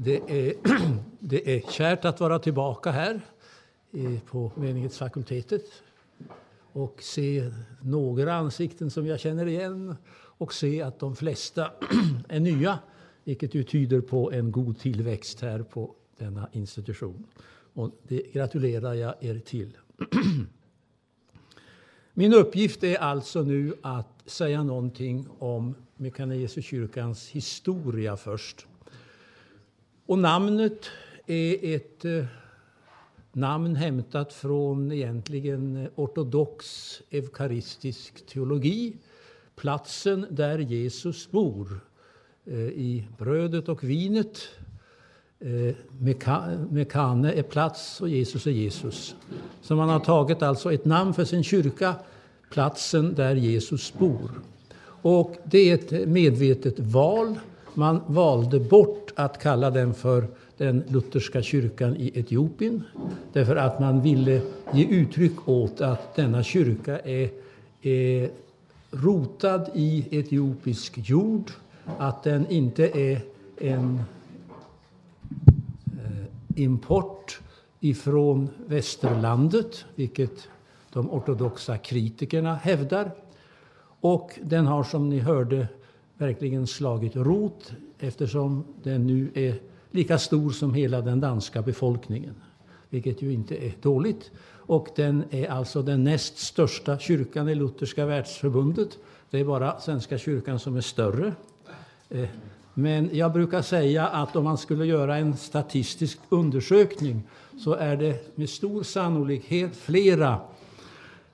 Det är, det är kärt att vara tillbaka här på menighetsfakultetet och se några ansikten som jag känner igen och se att de flesta är nya, vilket ju tyder på en god tillväxt här på denna institution. Och det gratulerar jag er till. Min uppgift är alltså nu att säga någonting om Mekanesekyrkans historia först. Och namnet är ett eh, namn hämtat från egentligen eh, ortodox eukaristisk teologi. Platsen där Jesus bor, eh, i brödet och vinet. Eh, Mekane är plats och Jesus är Jesus. Så man har tagit alltså ett namn för sin kyrka, platsen där Jesus bor. Och det är ett medvetet val. Man valde bort att kalla den för den lutherska kyrkan i Etiopien. Därför att man ville ge uttryck åt att denna kyrka är, är rotad i etiopisk jord. Att den inte är en eh, import ifrån västerlandet, vilket de ortodoxa kritikerna hävdar. Och den har som ni hörde verkligen slagit rot eftersom den nu är lika stor som hela den danska befolkningen. Vilket ju inte är dåligt. Och den är alltså den näst största kyrkan i Lutherska världsförbundet. Det är bara Svenska kyrkan som är större. Eh, men jag brukar säga att om man skulle göra en statistisk undersökning så är det med stor sannolikhet flera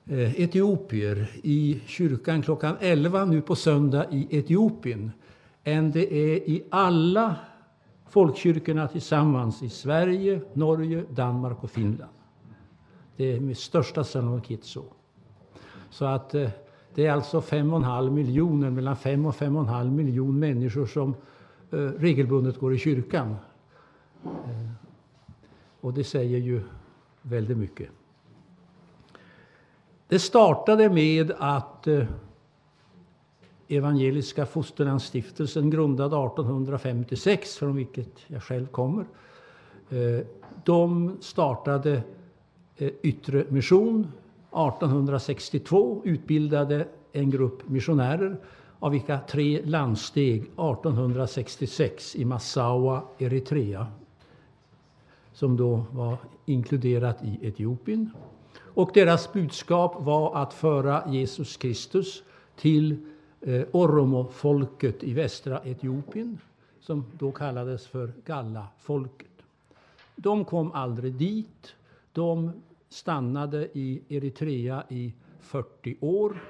Eh, etiopier i kyrkan klockan 11 nu på söndag i Etiopien än det är i alla folkkyrkorna tillsammans i Sverige, Norge, Danmark och Finland. Det är med största sannolikhet så. Så att eh, det är alltså 5,5 miljoner, mellan 5 och 5,5 miljoner människor som eh, regelbundet går i kyrkan. Och det säger ju väldigt mycket. Det startade med att eh, Evangeliska Fosterlandsstiftelsen grundad 1856, från vilket jag själv kommer. Eh, de startade eh, Yttre Mission 1862, utbildade en grupp missionärer av vilka tre landsteg 1866 i Massawa, Eritrea som då var inkluderat i Etiopien. Och deras budskap var att föra Jesus Kristus till eh, Oromo-folket i västra Etiopien, som då kallades för Galla-folket. De kom aldrig dit. De stannade i Eritrea i 40 år.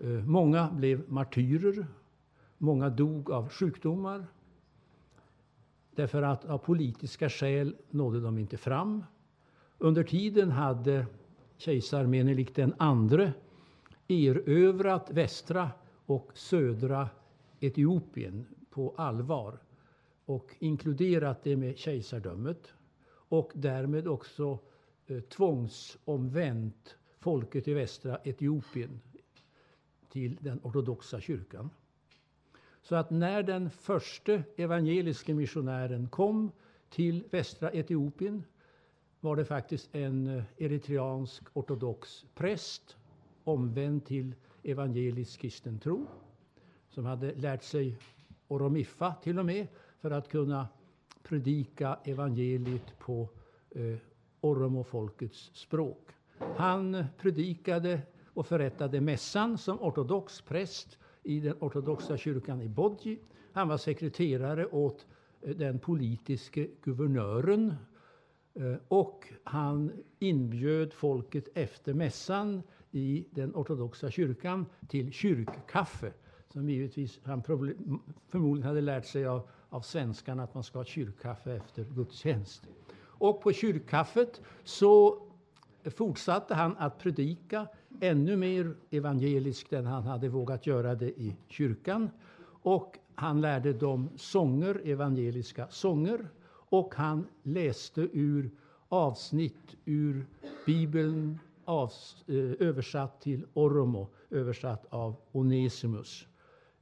Eh, många blev martyrer. Många dog av sjukdomar. Därför att av politiska skäl nådde de inte fram. Under tiden hade kejsar Menelik den andre erövrat västra och södra Etiopien på allvar och inkluderat det med kejsardömet och därmed också eh, tvångsomvänt folket i västra Etiopien till den ortodoxa kyrkan. Så att när den första evangeliske missionären kom till västra Etiopien var det faktiskt en eh, eritreansk ortodox präst omvänd till evangelisk kristen tro som hade lärt sig oromiffa till och med för att kunna predika evangeliet på eh, oromofolkets språk. Han predikade och förrättade mässan som ortodox präst i den ortodoxa kyrkan i Bodji. Han var sekreterare åt eh, den politiske guvernören Eh, och han inbjöd folket efter mässan i den ortodoxa kyrkan till kyrkkaffe. Som givetvis han förmodligen hade lärt sig av, av svenskarna att man ska ha kyrkkaffe efter gudstjänst. Och på kyrkkaffet så fortsatte han att predika ännu mer evangeliskt än han hade vågat göra det i kyrkan. Och han lärde dem sånger, evangeliska sånger och han läste ur avsnitt ur Bibeln eh, översatt till oromo, översatt av Onesimus,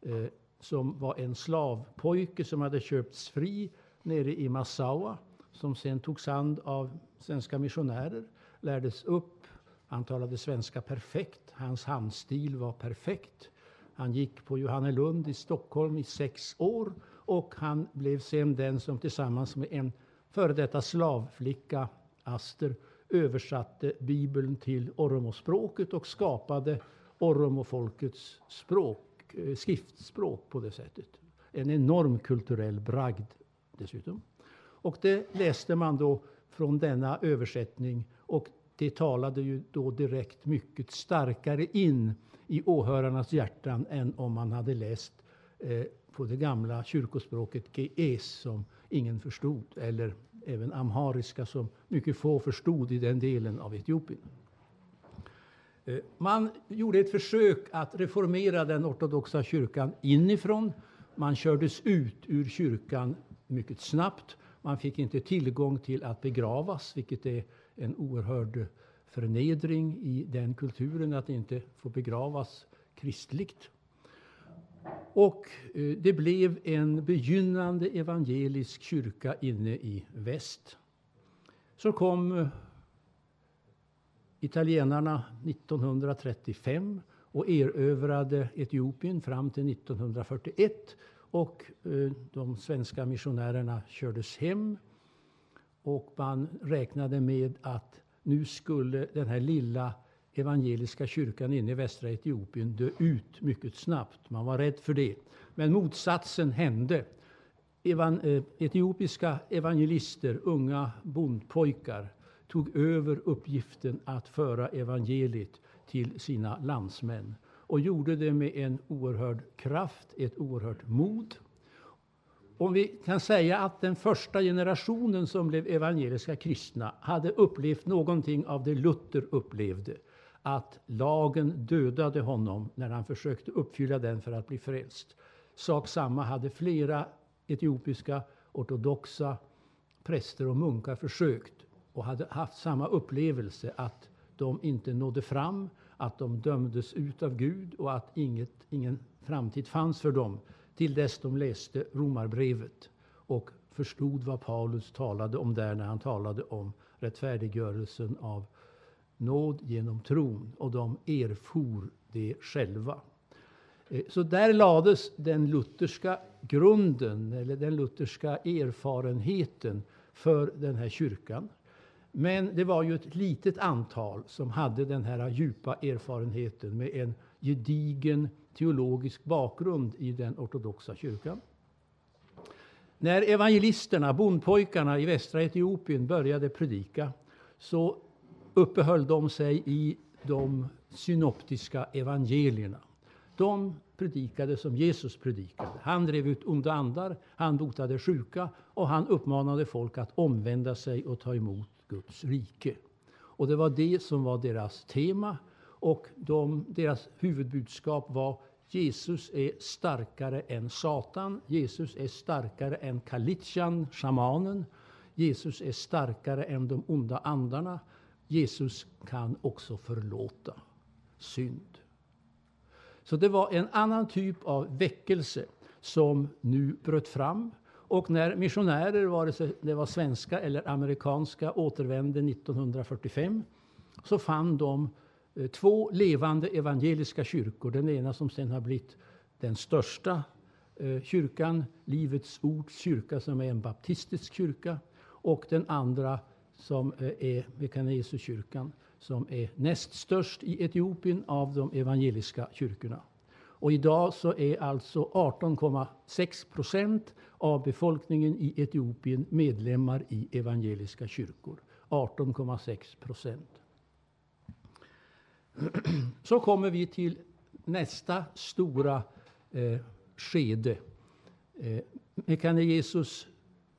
eh, som var en slavpojke som hade köpts fri nere i Massawa som sen togs hand av svenska missionärer, lärdes upp. Han talade svenska perfekt. Hans handstil var perfekt. Han gick på Johannelund i Stockholm i sex år och han blev sen den som tillsammans med en före detta slavflicka, Aster, översatte Bibeln till oromospråket och skapade oromofolkets språk, eh, skriftspråk på det sättet. En enorm kulturell bragd dessutom. Och det läste man då från denna översättning och det talade ju då direkt mycket starkare in i åhörarnas hjärtan än om man hade läst eh, på det gamla kyrkospråket gees som ingen förstod eller även amhariska som mycket få förstod i den delen av Etiopien. Eh, man gjorde ett försök att reformera den ortodoxa kyrkan inifrån. Man kördes ut ur kyrkan mycket snabbt. Man fick inte tillgång till att begravas, vilket är en oerhörd förnedring i den kulturen att inte få begravas kristligt. Och eh, det blev en begynnande evangelisk kyrka inne i väst. Så kom eh, italienarna 1935 och erövrade Etiopien fram till 1941. Och eh, de svenska missionärerna kördes hem. Och man räknade med att nu skulle den här lilla evangeliska kyrkan inne i västra Etiopien dö ut mycket snabbt. Man var rädd för det. Men motsatsen hände. Evan, eh, etiopiska evangelister, unga bondpojkar, tog över uppgiften att föra evangeliet till sina landsmän och gjorde det med en oerhörd kraft, ett oerhört mod. Om vi kan säga att den första generationen som blev evangeliska kristna hade upplevt någonting av det Luther upplevde, att lagen dödade honom när han försökte uppfylla den för att bli frälst. Sak samma hade flera etiopiska ortodoxa präster och munkar försökt och hade haft samma upplevelse att de inte nådde fram, att de dömdes ut av Gud och att inget, ingen framtid fanns för dem till dess de läste Romarbrevet och förstod vad Paulus talade om där när han talade om rättfärdiggörelsen av nåd genom tron och de erfor det själva. Eh, så där lades den lutherska grunden, eller den lutherska erfarenheten för den här kyrkan. Men det var ju ett litet antal som hade den här djupa erfarenheten med en gedigen teologisk bakgrund i den ortodoxa kyrkan. När evangelisterna, bondpojkarna i västra Etiopien började predika så uppehöll de sig i de synoptiska evangelierna. De predikade som Jesus predikade. Han drev ut onda andar, han botade sjuka och han uppmanade folk att omvända sig och ta emot Guds rike. Och det var det som var deras tema och de, deras huvudbudskap var Jesus är starkare än Satan. Jesus är starkare än Kalitjan, shamanen. Jesus är starkare än de onda andarna. Jesus kan också förlåta synd. Så det var en annan typ av väckelse som nu bröt fram. Och när missionärer, vare sig det var svenska eller amerikanska, återvände 1945 så fann de eh, två levande evangeliska kyrkor. Den ena som sen har blivit den största eh, kyrkan, Livets Ords kyrka, som är en baptistisk kyrka. Och den andra som eh, är Mekanesuskyrkan, som är näst störst i Etiopien av de evangeliska kyrkorna. Och idag så är alltså 18,6 procent av befolkningen i Etiopien medlemmar i evangeliska kyrkor. 18,6 procent. Så kommer vi till nästa stora eh, skede. Eh, Mekanejesus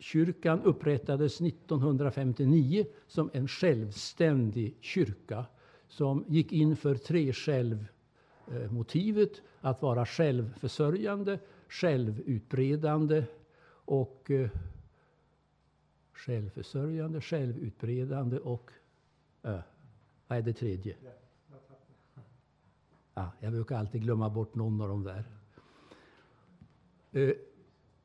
Kyrkan upprättades 1959 som en självständig kyrka som gick in för tre-själv-motivet eh, Att vara självförsörjande, självutbredande och eh, självförsörjande, självutbredande och äh, vad är det tredje? Ja, jag brukar alltid glömma bort någon av de där.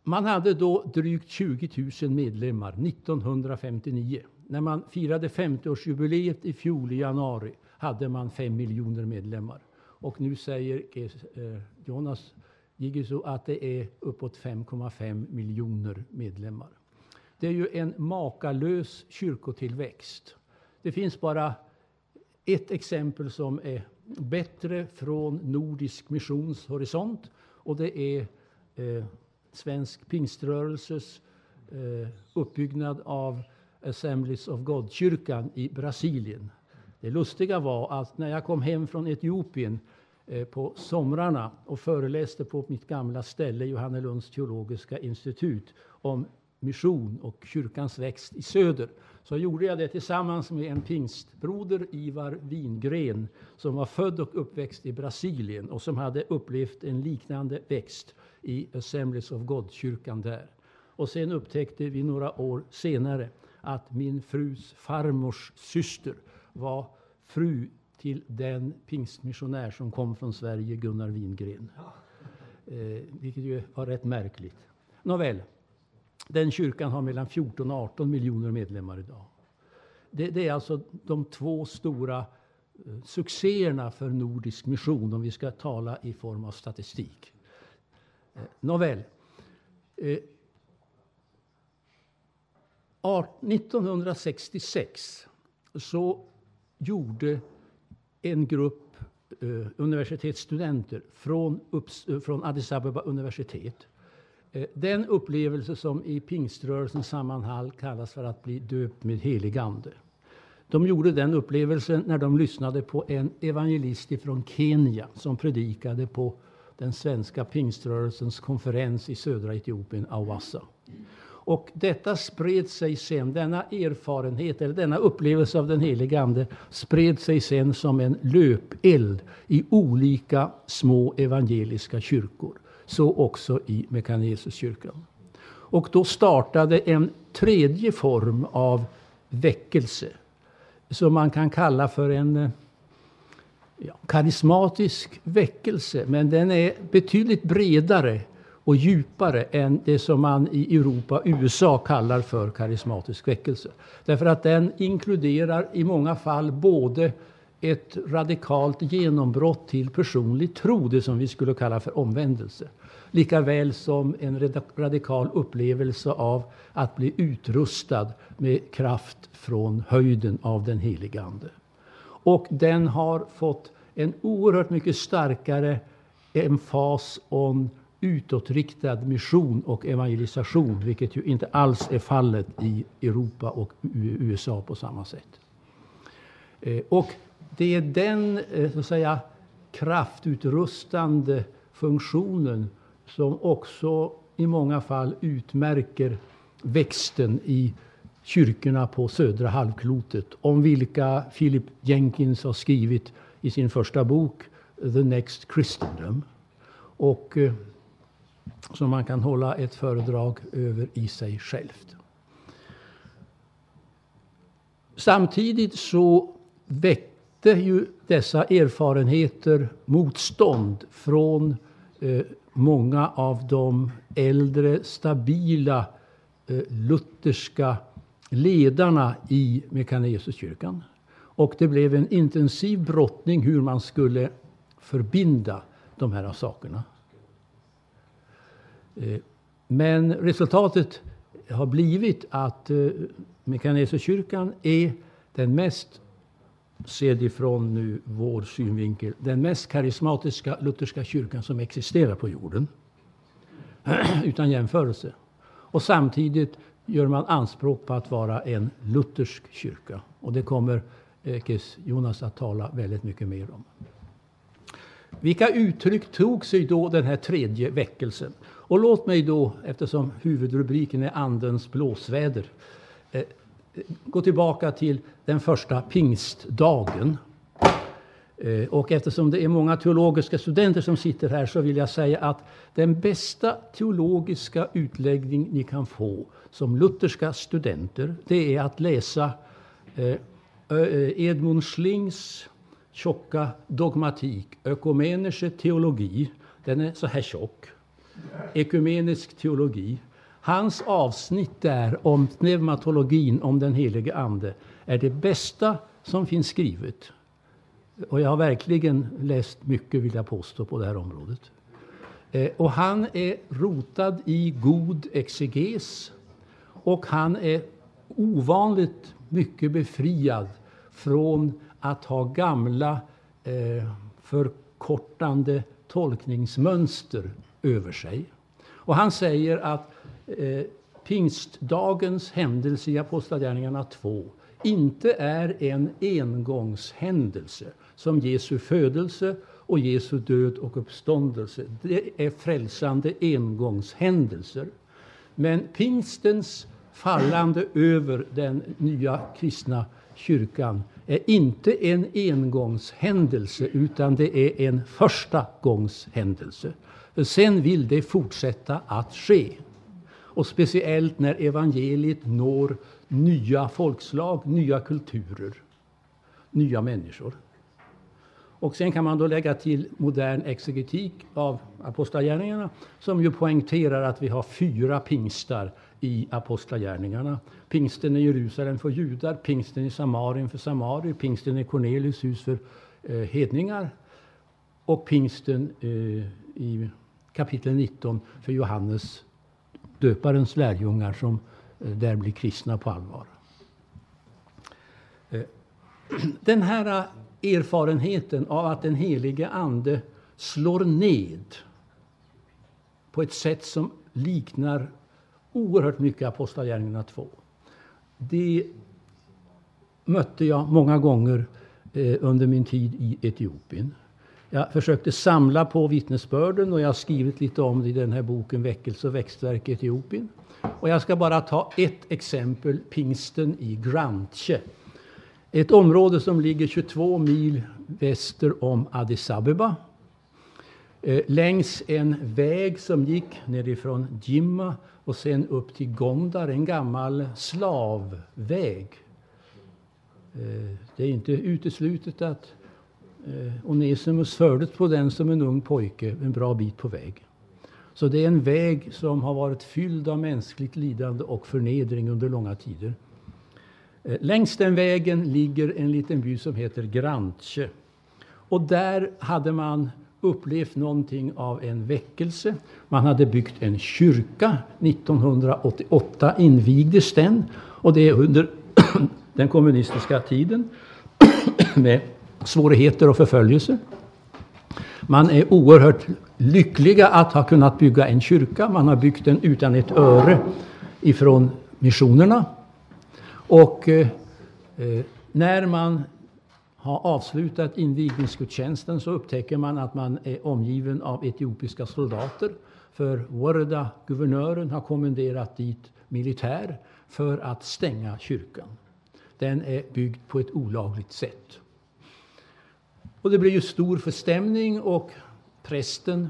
Man hade då drygt 20 000 medlemmar 1959. När man firade 50-årsjubileet i fjol i januari hade man 5 miljoner medlemmar. Och nu säger eh, Jonas Gigiso att det är uppåt 5,5 miljoner medlemmar. Det är ju en makalös kyrkotillväxt. Det finns bara ett exempel som är bättre från Nordisk missions horisont och det är eh, svensk pingströrelses eh, uppbyggnad av Assemblies of God-kyrkan i Brasilien. Det lustiga var att när jag kom hem från Etiopien eh, på somrarna och föreläste på mitt gamla ställe, Johannelunds teologiska institut, om mission och kyrkans växt i söder så gjorde jag det tillsammans med en pingstbroder, Ivar Wingren som var född och uppväxt i Brasilien och som hade upplevt en liknande växt i Assemblies of God-kyrkan där. Och sen upptäckte vi några år senare att min frus farmors syster var fru till den pingstmissionär som kom från Sverige, Gunnar Wingren. Eh, vilket ju var rätt märkligt. Nåväl, den kyrkan har mellan 14 och 18 miljoner medlemmar idag. Det, det är alltså de två stora eh, succéerna för nordisk mission om vi ska tala i form av statistik. Eh, nåväl. Eh, 1966 så gjorde en grupp universitetsstudenter från, från Addis Abeba universitet Eh, den upplevelse som i pingströrelsens sammanhang kallas för att bli döpt med helig ande. De gjorde den upplevelsen när de lyssnade på en evangelist från Kenya som predikade på den svenska pingströrelsens konferens i södra Etiopien, Awassa. Och detta spred sig sen, denna erfarenhet eller denna upplevelse av den helige Ande spred sig sen som en löpeld i olika små evangeliska kyrkor så också i Mekanesuskyrkan. Och då startade en tredje form av väckelse som man kan kalla för en eh, ja, karismatisk väckelse. Men den är betydligt bredare och djupare än det som man i Europa, USA kallar för karismatisk väckelse. Därför att den inkluderar i många fall både ett radikalt genombrott till personlig tro, det som vi skulle kalla för omvändelse. Lika väl som en radikal upplevelse av att bli utrustad med kraft från höjden av den helige Ande. Och den har fått en oerhört mycket starkare emfas om utåtriktad mission och evangelisation, vilket ju inte alls är fallet i Europa och USA på samma sätt. Eh, och det är den eh, så att säga, kraftutrustande funktionen som också i många fall utmärker växten i kyrkorna på södra halvklotet om vilka Philip Jenkins har skrivit i sin första bok The Next Christendom. Och eh, som man kan hålla ett föredrag över i sig självt. Samtidigt så väckte ju dessa erfarenheter motstånd från eh, många av de äldre stabila eh, lutherska ledarna i Mekanesuskyrkan. Och det blev en intensiv brottning hur man skulle förbinda de här sakerna. Eh, men resultatet har blivit att eh, Mekanesuskyrkan är den mest sedd ifrån nu vår synvinkel, den mest karismatiska lutherska kyrkan som existerar på jorden. Utan jämförelse. Och samtidigt gör man anspråk på att vara en luthersk kyrka. Och det kommer eh, Ekes Jonas att tala väldigt mycket mer om. Vilka uttryck tog sig då den här tredje väckelsen? Och låt mig då, eftersom huvudrubriken är Andens blåsväder, eh, eh, gå tillbaka till den första pingstdagen. Eh, och eftersom det är många teologiska studenter som sitter här så vill jag säga att den bästa teologiska utläggning ni kan få som lutherska studenter det är att läsa eh, eh, Edmund Schlings tjocka dogmatik, Ökumenische teologi. Den är så här tjock. ekumenisk teologi. Hans avsnitt där om pneumatologin, om den helige Ande, är det bästa som finns skrivet. Och jag har verkligen läst mycket, vill jag påstå, på det här området. Eh, och han är rotad i god exeges och han är ovanligt mycket befriad från att ha gamla eh, förkortande tolkningsmönster över sig. Och han säger att eh, pingstdagens händelse i Apostlagärningarna 2 inte är en engångshändelse som Jesu födelse och Jesu död och uppståndelse. Det är frälsande engångshändelser. Men pingstens fallande över den nya kristna kyrkan är inte en engångshändelse utan det är en första gångshändelse. För sen vill det fortsätta att ske. Och speciellt när evangeliet når nya folkslag, nya kulturer, nya människor. Och sen kan man då lägga till modern exegetik av Apostlagärningarna som ju poängterar att vi har fyra pingstar i Apostlagärningarna. Pingsten i Jerusalem för judar, pingsten i Samarien för samarier, pingsten i Cornelius hus för eh, hedningar och pingsten eh, i kapitel 19 för Johannes döparens lärjungar som eh, där blir kristna på allvar. Eh, den här eh, erfarenheten av att den helige Ande slår ned på ett sätt som liknar oerhört mycket Apostlagärningarna 2. Det mötte jag många gånger under min tid i Etiopien. Jag försökte samla på vittnesbörden och jag har skrivit lite om det i den här boken Väckelse och växtverk i Etiopien. Och jag ska bara ta ett exempel, pingsten i Grantje. Ett område som ligger 22 mil väster om Addis Abeba. Eh, längs en väg som gick nerifrån Jimma och sen upp till Gondar, en gammal slavväg. Eh, det är inte uteslutet att Eh, Onesimus fördes på den som en ung pojke en bra bit på väg. Så det är en väg som har varit fylld av mänskligt lidande och förnedring under långa tider. Eh, längs den vägen ligger en liten by som heter Grantje. Och där hade man upplevt någonting av en väckelse. Man hade byggt en kyrka. 1988 invigdes den. Och det är under den kommunistiska tiden med svårigheter och förföljelse. Man är oerhört lyckliga att ha kunnat bygga en kyrka. Man har byggt den utan ett öre ifrån missionerna. Och eh, eh, när man har avslutat invigningsgudstjänsten så upptäcker man att man är omgiven av etiopiska soldater. För Warda, guvernören, har kommenderat dit militär för att stänga kyrkan. Den är byggd på ett olagligt sätt. Och det blir ju stor förstämning och prästen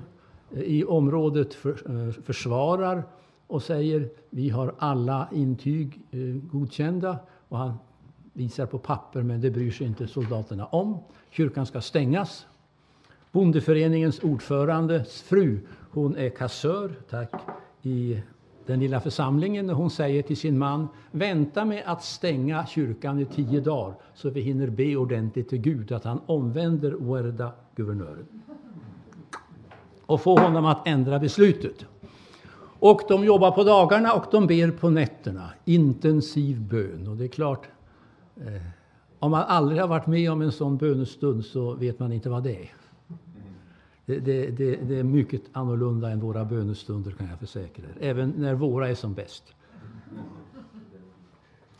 eh, i området för, eh, försvarar och säger vi har alla intyg eh, godkända. Och han visar på papper, men det bryr sig inte soldaterna om. Kyrkan ska stängas. Bondeföreningens ordförandes fru, hon är kassör, tack, i den lilla församlingen. när Hon säger till sin man, vänta med att stänga kyrkan i tio dagar så vi hinner be ordentligt till Gud att han omvänder Werda, guvernören. Och få honom att ändra beslutet. Och de jobbar på dagarna och de ber på nätterna. Intensiv bön. Och det är klart, eh, om man aldrig har varit med om en sån bönestund så vet man inte vad det är. Det, det, det, det, är mycket annorlunda än våra bönestunder kan jag försäkra er. Även när våra är som bäst.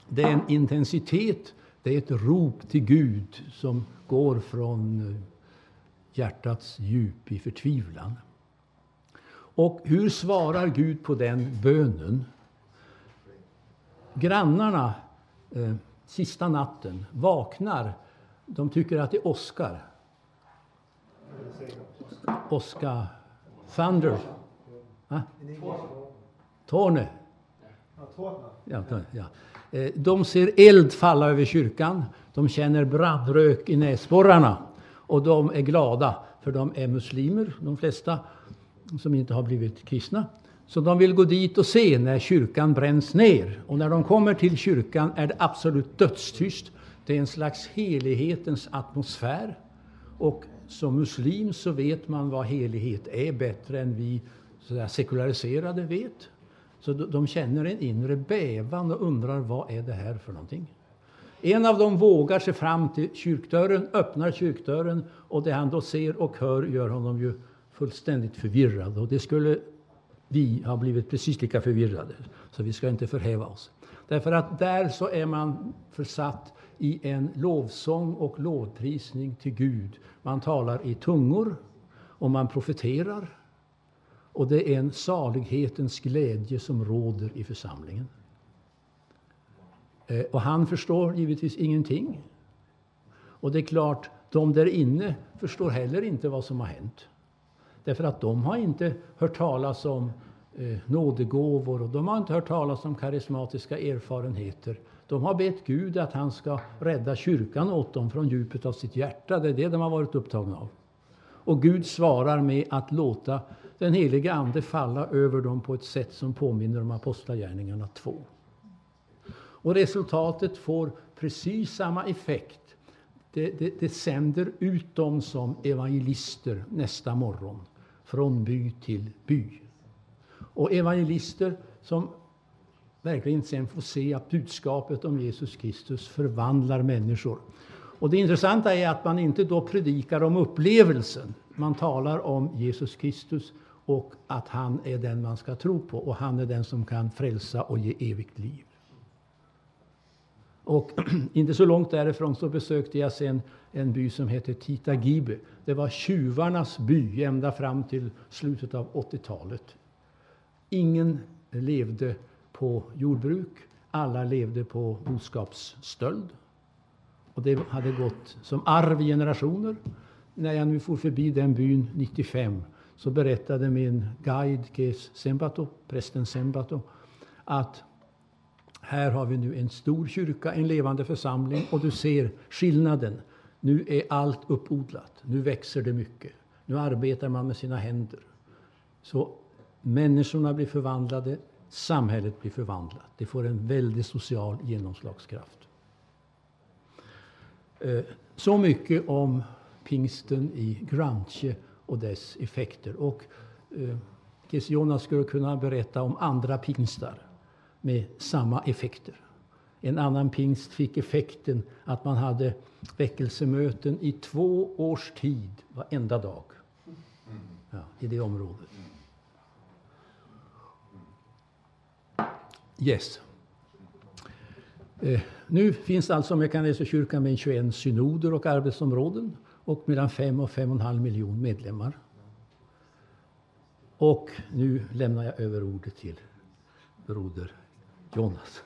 Det är en intensitet, det är ett rop till Gud som går från hjärtats djup i förtvivlan. Och hur svarar Gud på den bönen? Grannarna, eh, sista natten, vaknar. De tycker att det åskar. Oscar Thunder. Va? Torne. Ja, ja. Eh, de ser eld falla över kyrkan. De känner brandrök i näsborrarna. Och de är glada, för de är muslimer, de flesta. som inte har blivit kristna. Så de vill gå dit och se när kyrkan bränns ner. Och när de kommer till kyrkan är det absolut dödstyst. Det är en slags helighetens atmosfär. Och som muslim så vet man vad helighet är bättre än vi så sekulariserade vet. Så de känner en inre bävan och undrar vad är det här för någonting. En av dem vågar sig fram till kyrkdörren, öppnar kyrkdörren och det han då ser och hör gör honom ju fullständigt förvirrad. Och det skulle vi ha blivit precis lika förvirrade. Så vi ska inte förhäva oss. Därför att där så är man försatt i en lovsång och lovprisning till Gud. Man talar i tungor och man profeterar. Och det är en salighetens glädje som råder i församlingen. Eh, och han förstår givetvis ingenting. Och det är klart, de där inne förstår heller inte vad som har hänt. Därför att de har inte hört talas om eh, nådegåvor och de har inte hört talas om karismatiska erfarenheter. De har bett Gud att han ska rädda kyrkan åt dem från djupet av sitt hjärta. Det är det de har varit upptagna av. Och Gud svarar med att låta den heliga Ande falla över dem på ett sätt som påminner om Apostlagärningarna 2. Och resultatet får precis samma effekt. Det, det, det sänder ut dem som evangelister nästa morgon, från by till by. Och evangelister som verkligen sen få se att budskapet om Jesus Kristus förvandlar människor. Och det intressanta är att man inte då predikar om upplevelsen. Man talar om Jesus Kristus och att han är den man ska tro på och han är den som kan frälsa och ge evigt liv. Och inte så långt därifrån så besökte jag sen en by som heter Titagibe. Det var tjuvarnas by ända fram till slutet av 80-talet. Ingen levde på jordbruk, alla levde på boskapsstöld. Och det hade gått som arv i generationer. När jag nu for förbi den byn 95 så berättade min guide Kes Sembato, prästen Sembato, att här har vi nu en stor kyrka, en levande församling och du ser skillnaden. Nu är allt uppodlat, nu växer det mycket. Nu arbetar man med sina händer. Så människorna blir förvandlade, samhället blir förvandlat. Det får en väldig social genomslagskraft. Eh, så mycket om pingsten i Granche och dess effekter. Och eh, Jonas skulle kunna berätta om andra pingstar med samma effekter. En annan pingst fick effekten att man hade väckelsemöten i två års tid varenda dag ja, i det området. Yes. Eh, nu finns alltså Mekaneserkyrkan med 21 synoder och arbetsområden och mellan 5 och 5,5 miljoner medlemmar. Och nu lämnar jag över ordet till broder Jonas.